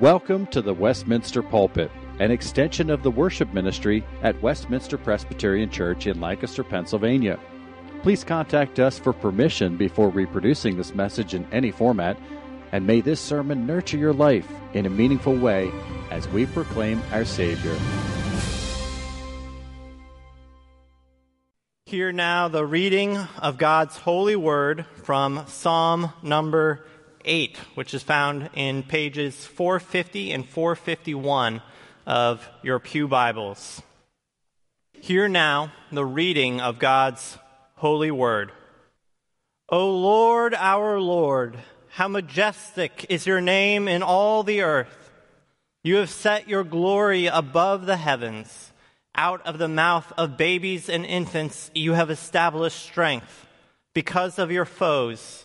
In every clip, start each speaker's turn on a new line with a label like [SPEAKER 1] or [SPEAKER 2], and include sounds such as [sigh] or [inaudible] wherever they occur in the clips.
[SPEAKER 1] Welcome to the Westminster Pulpit, an extension of the worship ministry at Westminster Presbyterian Church in Lancaster, Pennsylvania. Please contact us for permission before reproducing this message in any format, and may this sermon nurture your life in a meaningful way as we proclaim our Savior.
[SPEAKER 2] Hear now the reading of God's holy word from Psalm number 8, which is found in pages 450 and 451 of your Pew Bibles. Hear now the reading of God's holy word. O Lord, our Lord, how majestic is your name in all the earth. You have set your glory above the heavens. Out of the mouth of babies and infants, you have established strength because of your foes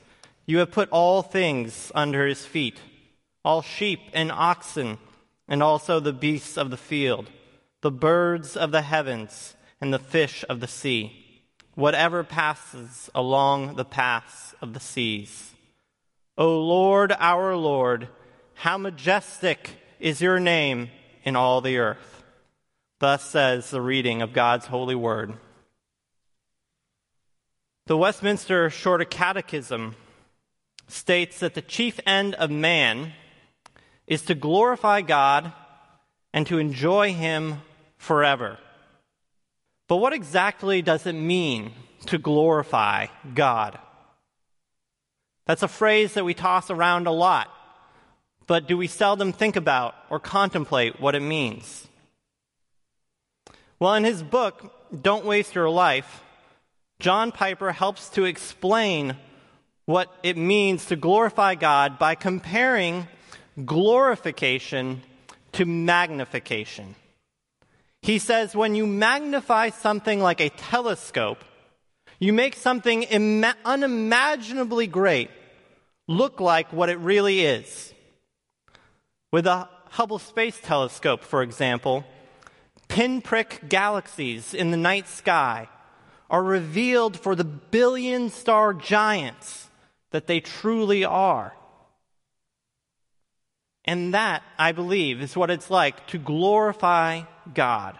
[SPEAKER 2] You have put all things under his feet, all sheep and oxen, and also the beasts of the field, the birds of the heavens, and the fish of the sea, whatever passes along the paths of the seas. O Lord, our Lord, how majestic is your name in all the earth. Thus says the reading of God's holy word. The Westminster Shorter Catechism states that the chief end of man is to glorify God and to enjoy Him forever. But what exactly does it mean to glorify God? That's a phrase that we toss around a lot, but do we seldom think about or contemplate what it means? Well, in his book, Don't Waste Your Life, John Piper helps to explain what it means to glorify God by comparing glorification to magnification. He says when you magnify something like a telescope, you make something Im- unimaginably great look like what it really is. With a Hubble Space Telescope, for example, pinprick galaxies in the night sky are revealed for the billion star giants that they truly are. And that, I believe, is what it's like to glorify God.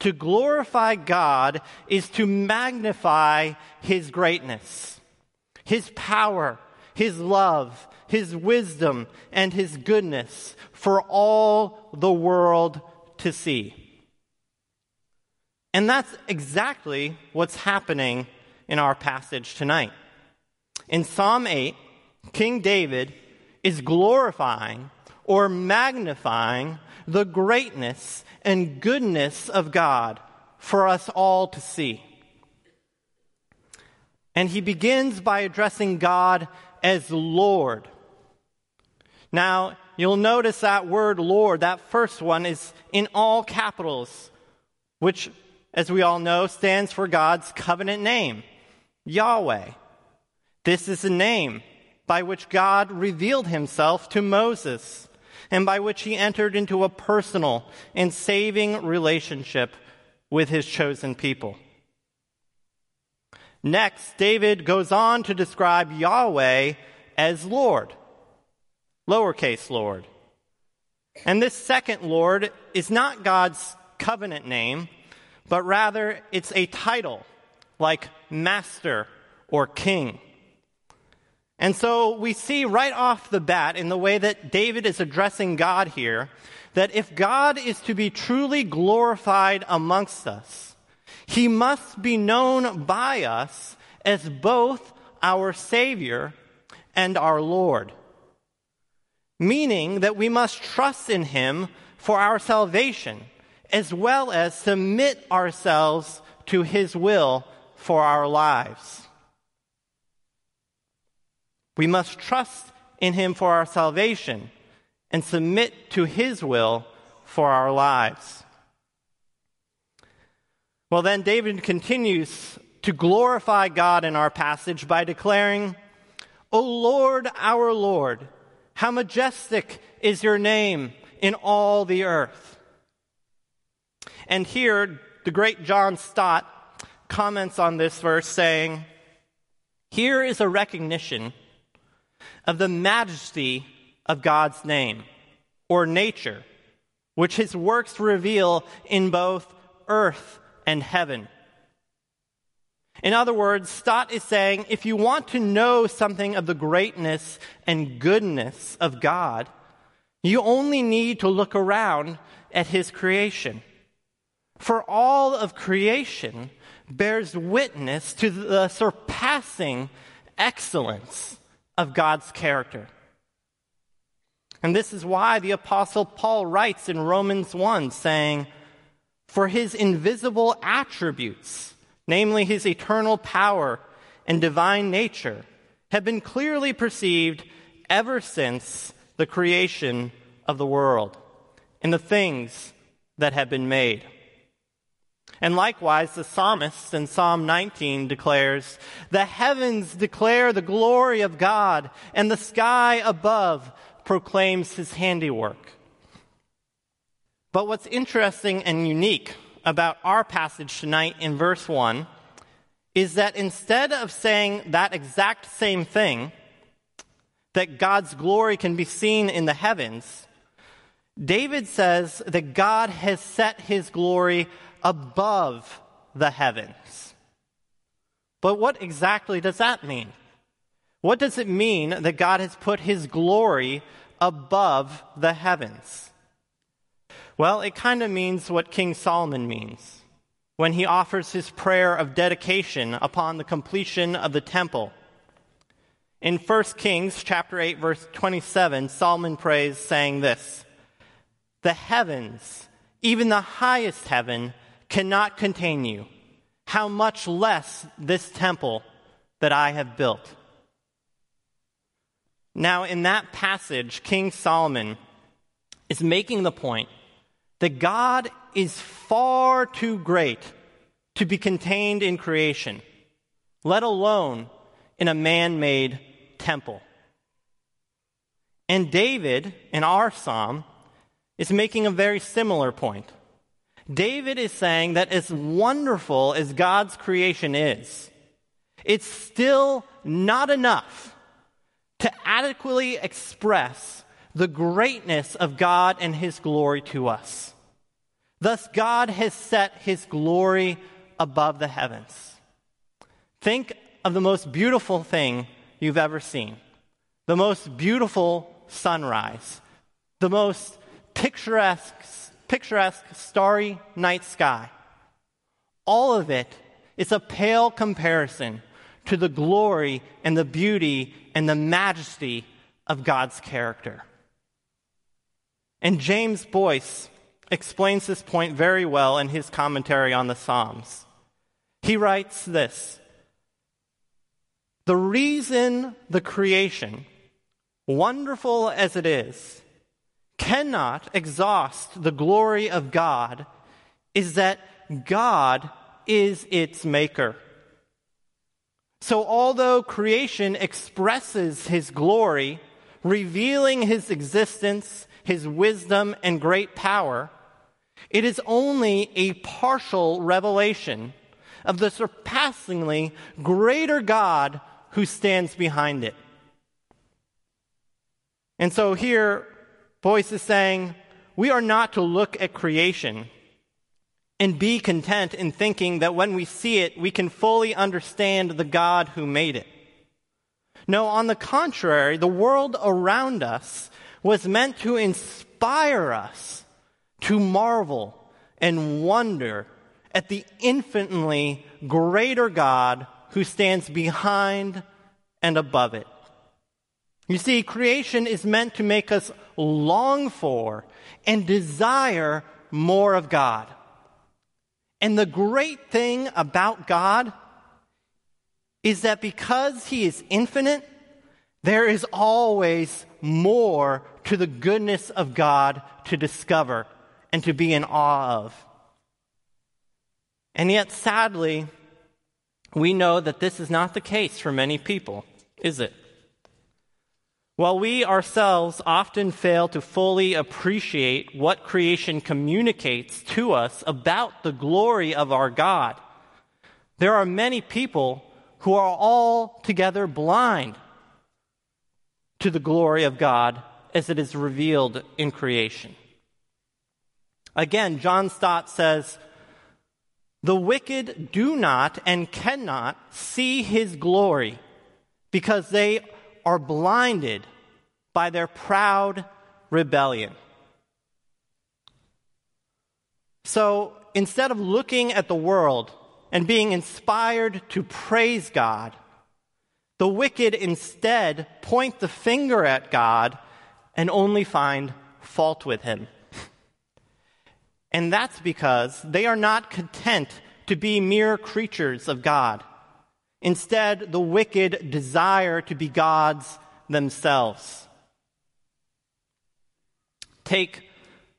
[SPEAKER 2] To glorify God is to magnify His greatness, His power, His love, His wisdom, and His goodness for all the world to see. And that's exactly what's happening in our passage tonight. In Psalm 8, King David is glorifying or magnifying the greatness and goodness of God for us all to see. And he begins by addressing God as Lord. Now, you'll notice that word Lord, that first one, is in all capitals, which, as we all know, stands for God's covenant name, Yahweh. This is the name by which God revealed himself to Moses and by which he entered into a personal and saving relationship with his chosen people. Next, David goes on to describe Yahweh as Lord, lowercase Lord. And this second Lord is not God's covenant name, but rather it's a title like Master or King. And so we see right off the bat in the way that David is addressing God here that if God is to be truly glorified amongst us, he must be known by us as both our Savior and our Lord. Meaning that we must trust in him for our salvation as well as submit ourselves to his will for our lives. We must trust in him for our salvation and submit to his will for our lives. Well, then David continues to glorify God in our passage by declaring, O Lord, our Lord, how majestic is your name in all the earth. And here, the great John Stott comments on this verse saying, Here is a recognition of the majesty of God's name or nature, which his works reveal in both earth and heaven. In other words, Stott is saying if you want to know something of the greatness and goodness of God, you only need to look around at his creation. For all of creation bears witness to the surpassing excellence of God's character. And this is why the Apostle Paul writes in Romans 1 saying, For his invisible attributes, namely his eternal power and divine nature, have been clearly perceived ever since the creation of the world in the things that have been made. And likewise, the psalmist in Psalm 19 declares, The heavens declare the glory of God, and the sky above proclaims his handiwork. But what's interesting and unique about our passage tonight in verse 1 is that instead of saying that exact same thing, that God's glory can be seen in the heavens, David says that God has set his glory above the heavens. But what exactly does that mean? What does it mean that God has put his glory above the heavens? Well, it kind of means what King Solomon means when he offers his prayer of dedication upon the completion of the temple. In 1 Kings chapter 8 verse 27, Solomon prays saying this: The heavens, even the highest heaven, cannot contain you. How much less this temple that I have built. Now, in that passage, King Solomon is making the point that God is far too great to be contained in creation, let alone in a man made temple. And David, in our psalm, is making a very similar point. David is saying that as wonderful as God's creation is, it's still not enough to adequately express the greatness of God and His glory to us. Thus, God has set His glory above the heavens. Think of the most beautiful thing you've ever seen the most beautiful sunrise, the most picturesque picturesque starry night sky. All of it is a pale comparison to the glory and the beauty and the majesty of God's character. And James Boice explains this point very well in his commentary on the Psalms. He writes this The reason the creation, wonderful as it is, cannot exhaust the glory of God is that God is its maker. So, although creation expresses his glory, revealing his existence, his wisdom, and great power, it is only a partial revelation of the surpassingly greater God who stands behind it. And so here, Boice is saying we are not to look at creation and be content in thinking that when we see it, we can fully understand the God who made it. No, on the contrary, the world around us was meant to inspire us to marvel and wonder at the infinitely greater God who stands behind and above it. You see, creation is meant to make us long for and desire more of God. And the great thing about God is that because He is infinite, There is always more to the goodness of God to discover and to be in awe of. And yet, sadly, we know that this is not the case for many people, is it? While we ourselves often fail to fully appreciate what creation communicates to us about the glory of our God, there are many people who are altogether blind to the glory of God as it is revealed in creation. Again, John Stott says, The wicked do not and cannot see his glory because they are blinded by their proud rebellion. So instead of looking at the world and being inspired to praise God, the wicked instead point the finger at God and only find fault with him. [laughs] And that's because they are not content to be mere creatures of God. Instead, the wicked desire to be gods themselves. Take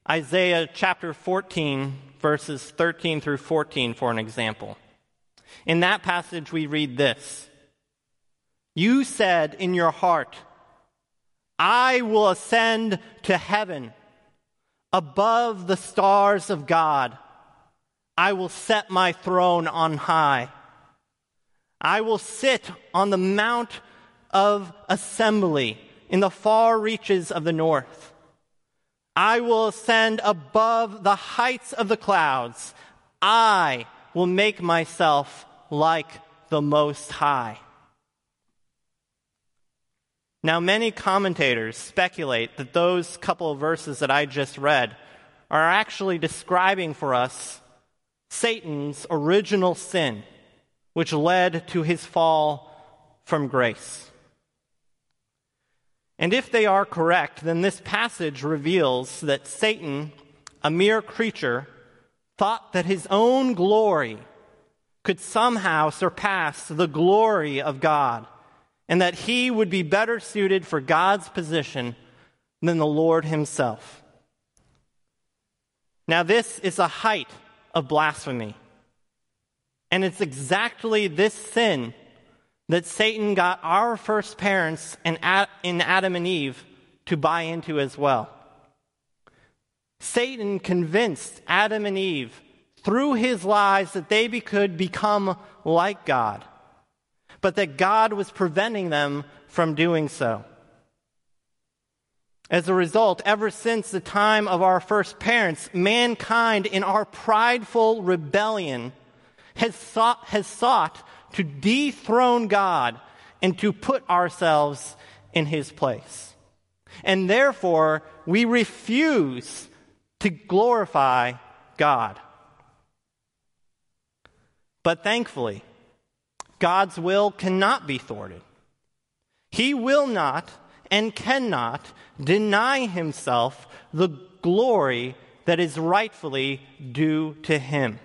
[SPEAKER 2] Isaiah chapter 14, verses 13 through 14 for an example. In that passage, we read this You said in your heart, I will ascend to heaven above the stars of God. I will set my throne on high. I will sit on the mount of assembly in the far reaches of the north. I will ascend above the heights of the clouds. I will make myself like the Most High. Now, many commentators speculate that those couple of verses that I just read are actually describing for us Satan's original sin, which led to his fall from grace. And if they are correct, then this passage reveals that Satan, a mere creature, thought that his own glory could somehow surpass the glory of God and that he would be better suited for God's position than the Lord himself. Now, this is the height of blasphemy. And it's exactly this sin that Satan got our first parents in Adam and Eve to buy into as well. Satan convinced Adam and Eve through his lies that they could become like God but that God was preventing them from doing so. As a result, ever since the time of our first parents, mankind in our prideful rebellion has sought, has sought to dethrone God and to put ourselves in his place. And therefore, we refuse to glorify God. But thankfully, God's will cannot be thwarted. He will not and cannot deny himself the glory that is rightfully due to him.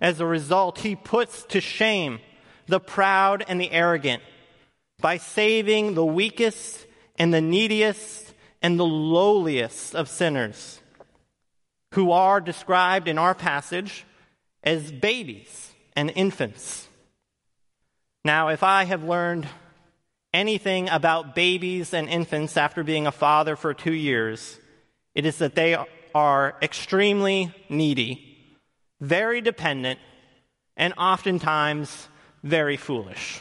[SPEAKER 2] As a result, he puts to shame the proud and the arrogant by saving the weakest and the neediest and the lowliest of sinners, who are described in our passage as babies and infants. Now, if I have learned anything about babies and infants after being a father for two years, it is that they are extremely needy, very dependent, and oftentimes very foolish.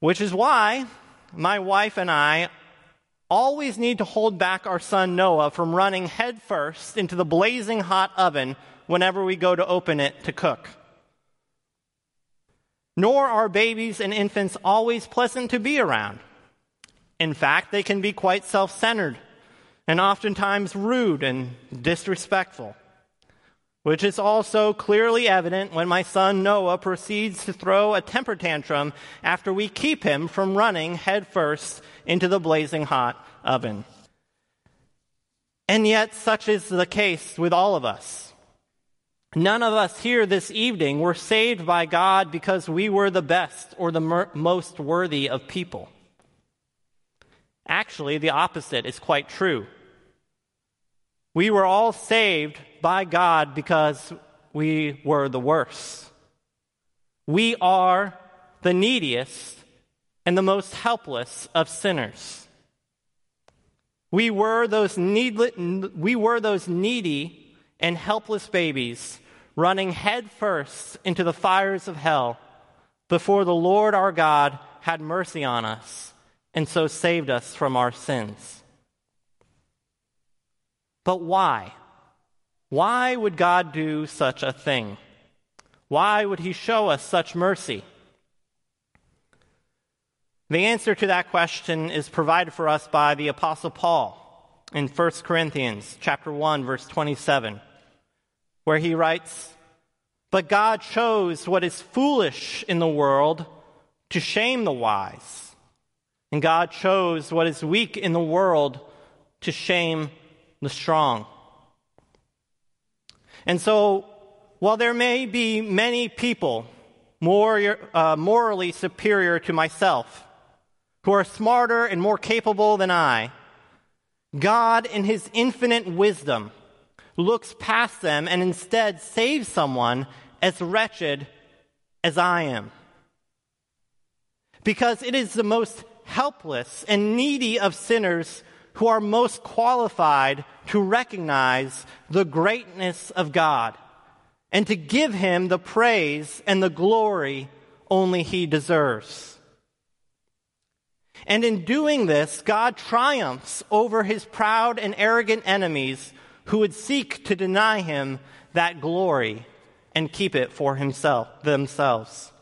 [SPEAKER 2] Which is why my wife and I always need to hold back our son Noah from running headfirst into the blazing hot oven whenever we go to open it to cook. Nor are babies and infants always pleasant to be around. In fact, they can be quite self centered and oftentimes rude and disrespectful, which is also clearly evident when my son Noah proceeds to throw a temper tantrum after we keep him from running headfirst into the blazing hot oven. And yet, such is the case with all of us. None of us here this evening were saved by God because we were the best or the mer- most worthy of people. Actually, the opposite is quite true. We were all saved by God because we were the worst. We are the neediest and the most helpless of sinners. We were those we were those needy and helpless babies running headfirst into the fires of hell before the Lord our God had mercy on us and so saved us from our sins. But why? Why would God do such a thing? Why would He show us such mercy? The answer to that question is provided for us by the apostle Paul in 1 Corinthians chapter 1 verse 27 where he writes, "But God chose what is foolish in the world to shame the wise, and God chose what is weak in the world to shame the strong." And so, while there may be many people more uh, morally superior to myself, who are smarter and more capable than I, God, in his infinite wisdom, looks past them and instead saves someone as wretched as I am. Because it is the most helpless and needy of sinners who are most qualified to recognize the greatness of God and to give him the praise and the glory only he deserves. And in doing this, God triumphs over his proud and arrogant enemies who would seek to deny him that glory and keep it for himself themselves.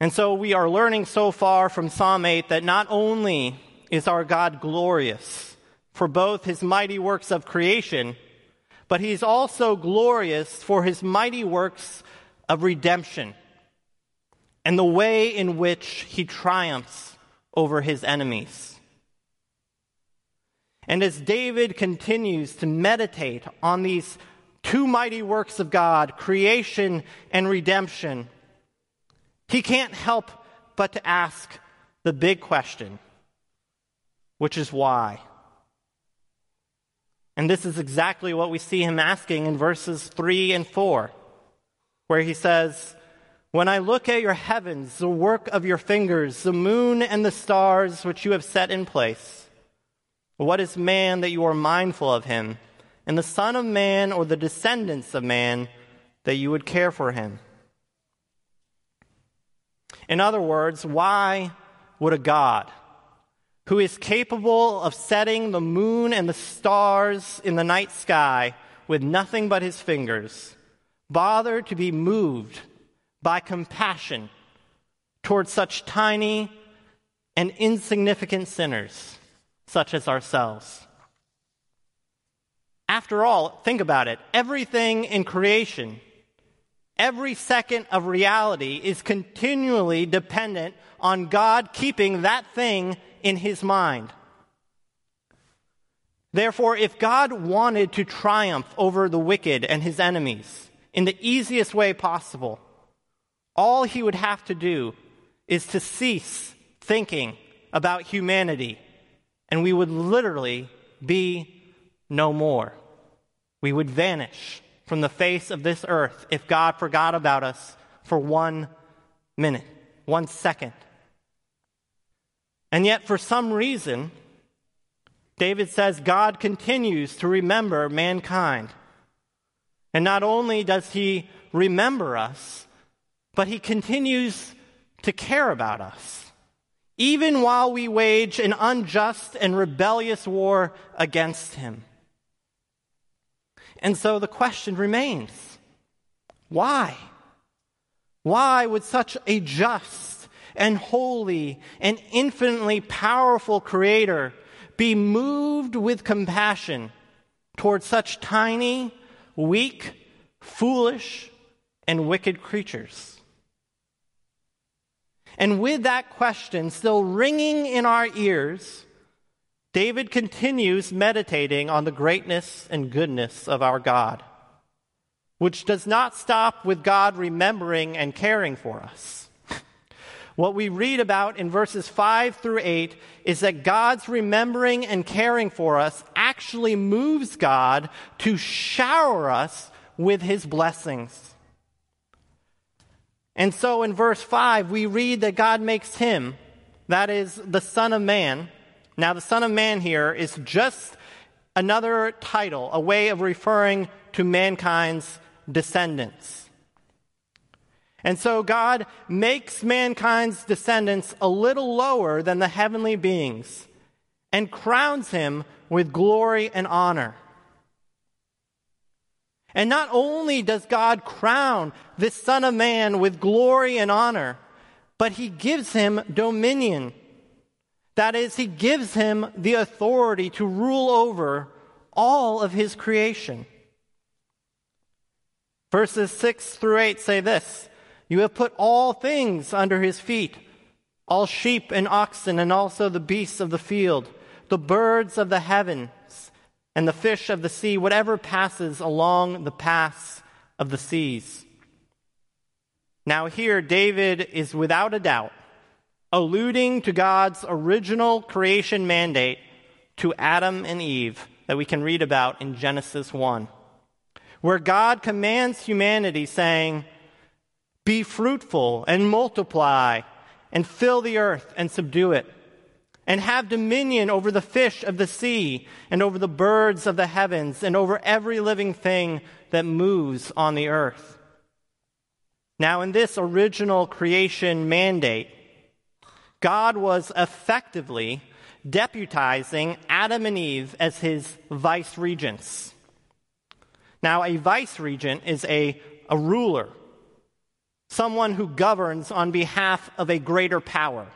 [SPEAKER 2] And so we are learning so far from Psalm 8 that not only is our God glorious for both his mighty works of creation, but he's also glorious for his mighty works of redemption and the way in which he triumphs over his enemies. And as David continues to meditate on these two mighty works of God, creation and redemption, he can't help but to ask the big question, which is why? And this is exactly what we see him asking in verses 3 and 4, where he says, when I look at your heavens, the work of your fingers, the moon and the stars which you have set in place, what is man that you are mindful of him, and the Son of Man or the descendants of man that you would care for him? In other words, why would a God who is capable of setting the moon and the stars in the night sky with nothing but his fingers bother to be moved? by compassion towards such tiny and insignificant sinners such as ourselves. After all, think about it. Everything in creation, every second of reality is continually dependent on God keeping that thing in his mind. Therefore, if God wanted to triumph over the wicked and his enemies in the easiest way possible, all he would have to do is to cease thinking about humanity, and we would literally be no more. We would vanish from the face of this earth if God forgot about us for one minute, one second. And yet, for some reason, David says God continues to remember mankind. And not only does he remember us, but he continues to care about us, even while we wage an unjust and rebellious war against him. And so the question remains why? Why would such a just and holy and infinitely powerful creator be moved with compassion towards such tiny, weak, foolish, and wicked creatures? And with that question still ringing in our ears, David continues meditating on the greatness and goodness of our God. which does not stop with God remembering and caring for us. [laughs] What we read about in verses 5 through 8 is that God's remembering and caring for us actually moves God to shower us with his blessings. And so in verse 5, we read that God makes him, that is, the Son of Man. Now, the Son of Man here is just another title, a way of referring to mankind's descendants. And so God makes mankind's descendants a little lower than the heavenly beings and crowns him with glory and honor. And not only does God crown this Son of Man with glory and honor, but he gives him dominion. That is, he gives him the authority to rule over all of his creation. Verses 6 through 8 say this You have put all things under his feet, all sheep and oxen, and also the beasts of the field, the birds of the heavens, and the fish of the sea, whatever passes along the paths of the seas. Now, here, David is without a doubt alluding to God's original creation mandate to Adam and Eve that we can read about in Genesis 1 where God commands humanity, saying, Be fruitful and multiply and fill the earth and subdue it, and have dominion over the fish of the sea and over the birds of the heavens and over every living thing that moves on the earth. Now, in this original creation mandate, God was effectively deputizing Adam and Eve as his vice regents. Now, a vice regent is a, a ruler, someone who governs on behalf of a greater power.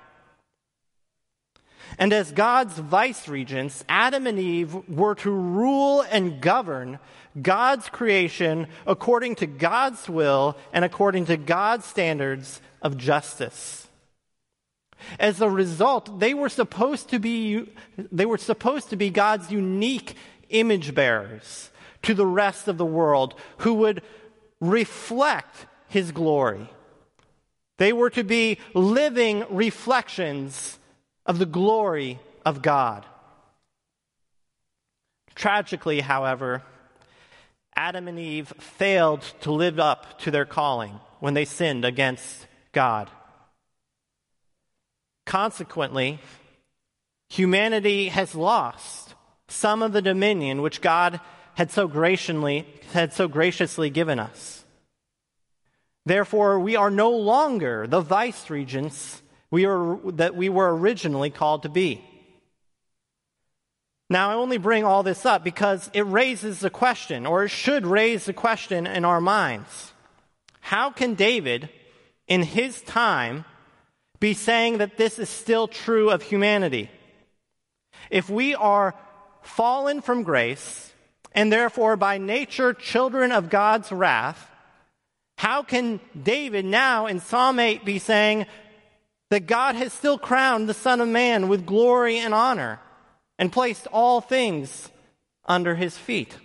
[SPEAKER 2] And as God's vice regents, Adam and Eve were to rule and govern God's creation according to God's will and according to God's standards of justice. As a result, they were supposed to be, they were supposed to be God's unique image bearers to the rest of the world who would reflect his glory. They were to be living reflections of the glory of God. Tragically, however, Adam and Eve failed to live up to their calling when they sinned against God. Consequently, humanity has lost some of the dominion which God had so graciously, had so graciously given us. Therefore, we are no longer the vice regents we are, that we were originally called to be. Now, I only bring all this up because it raises the question, or it should raise the question in our minds. How can David, in his time, be saying that this is still true of humanity? If we are fallen from grace, and therefore by nature children of God's wrath, how can David now in Psalm 8 be saying that God has still crowned the Son of Man with glory and honor and placed all things under his feet?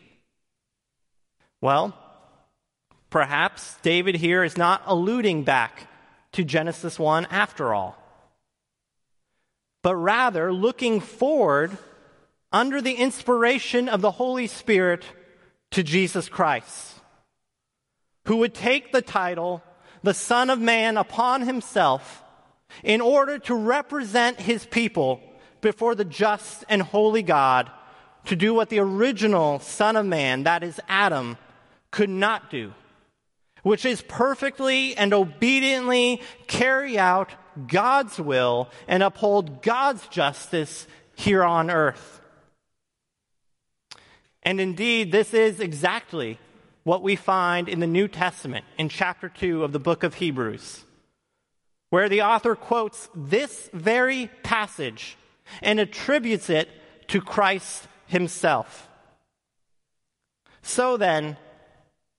[SPEAKER 2] Well, perhaps David here is not alluding back to Genesis 1 after all, but rather looking forward under the inspiration of the Holy Spirit to Jesus Christ, who would take the title, the Son of Man, upon himself in order to represent his people before the just and holy God to do what the original Son of Man, that is Adam, could not do, which is perfectly and obediently carry out God's will and uphold God's justice here on earth. And indeed, this is exactly what we find in the New Testament in chapter 2 of the book of Hebrews, where the author quotes this very passage and attributes it to Christ himself. So then,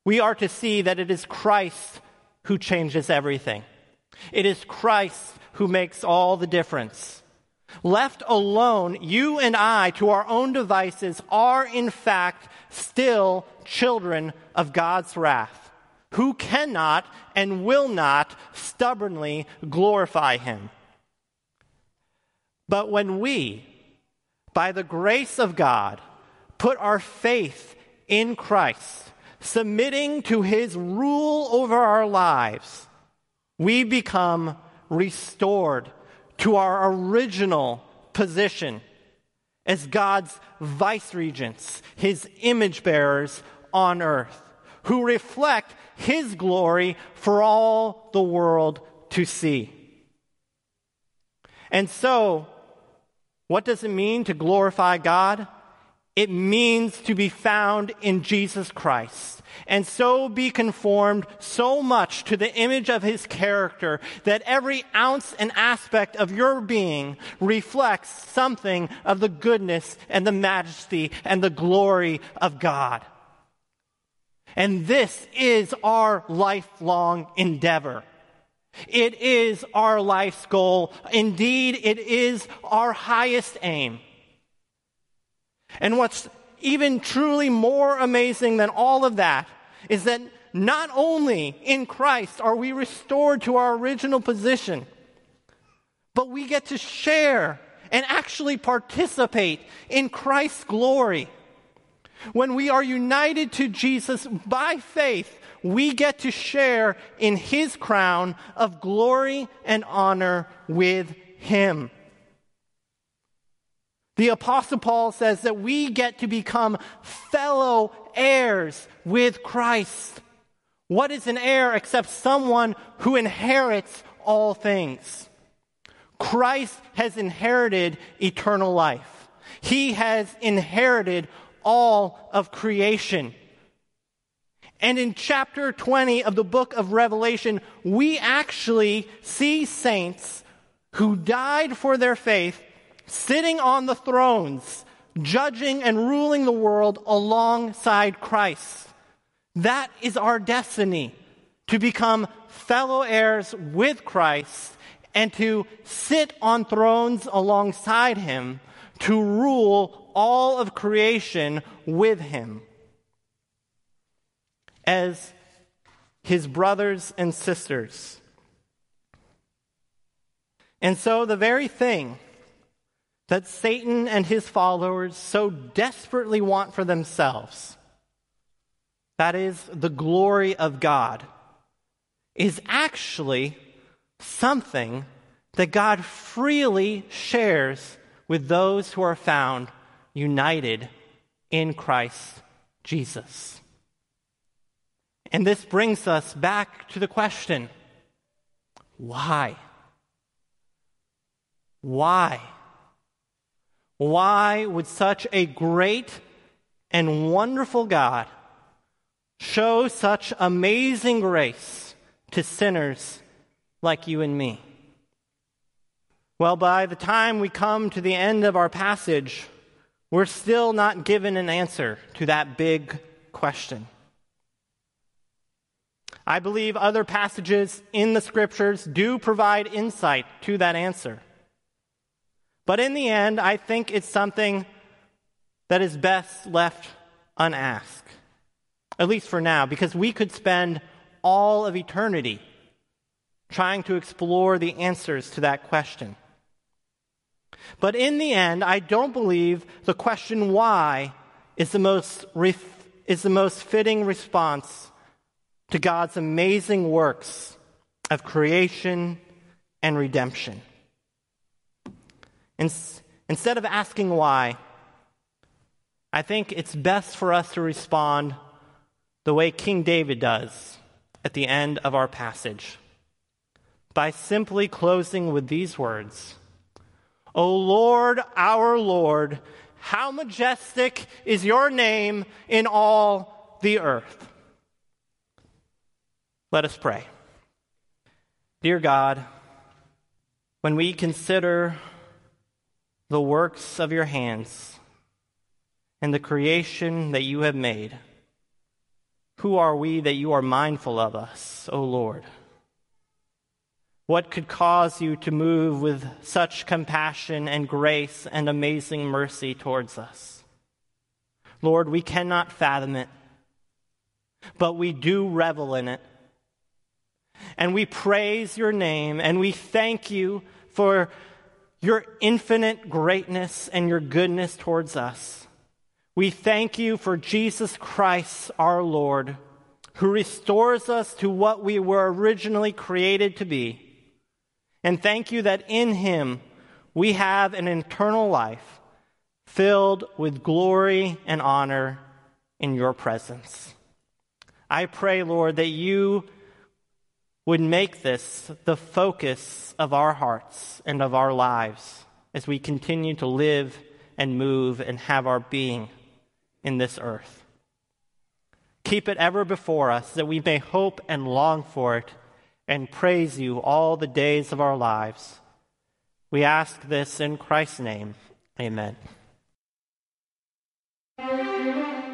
[SPEAKER 2] we are to see that it is Christ who changes everything. It is Christ who makes all the difference. Left alone, you and I, to our own devices, are in fact still children of God's wrath, who cannot and will not stubbornly glorify Him. But when we, by the grace of God, put our faith in Christ, submitting to His rule over our lives, we become restored to our original position as God's vice regents, his image bearers on earth, who reflect his glory for all the world to see. And so, what does it mean to glorify God? It means to be found in Jesus Christ and so be conformed so much to the image of his character that every ounce and aspect of your being reflects something of the goodness and the majesty and the glory of God. And this is our lifelong endeavor. It is our life's goal. Indeed, it is our highest aim. And what's even truly more amazing than all of that is that not only in Christ are we restored to our original position, but we get to share and actually participate in Christ's glory. When we are united to Jesus by faith, we get to share in his crown of glory and honor with him. The Apostle Paul says that we get to become fellow heirs with Christ. What is an heir except someone who inherits all things? Christ has inherited eternal life. He has inherited all of creation. And in chapter 20 of the book of Revelation, we actually see saints who died for their faith sitting on the thrones, judging and ruling the world alongside Christ. That is our destiny to become fellow heirs with Christ and to sit on thrones alongside him to rule all of creation with him as his brothers and sisters. And so, the very thing that Satan and his followers so desperately want for themselves, that is, the glory of God, is actually something that God freely shares with those who are found united in Christ Jesus. And this brings us back to the question why? Why? Why would such a great and wonderful God show such amazing grace to sinners like you and me? Well, by the time we come to the end of our passage, we're still not given an answer to that big question. I believe other passages in the scriptures do provide insight to that answer. But in the end, I think it's something that is best left unasked, at least for now, because we could spend all of eternity trying to explore the answers to that question. But in the end, I don't believe the question why is the most, ref- is the most fitting response to God's amazing works of creation and redemption. Instead of asking why, I think it's best for us to respond the way King David does at the end of our passage by simply closing with these words O Lord, our Lord, how majestic is your name in all the earth. Let us pray. Dear God, when we consider the works of your hands and the creation that you have made. Who are we that you are mindful of us, O Lord? What could cause you to move with such compassion and grace and amazing mercy towards us? Lord, we cannot fathom it, but we do revel in it. And we praise your name and we thank you for your infinite greatness and your goodness towards us. We thank you for Jesus Christ, our Lord, who restores us to what we were originally created to be. And thank you that in him we have an eternal life filled with glory and honor in your presence. I pray, Lord, that you would make this the focus of our hearts and of our lives as we continue to live and move and have our being in this earth. Keep it ever before us that we may hope and long for it and praise you all the days of our lives. We ask this in Christ's name. Amen.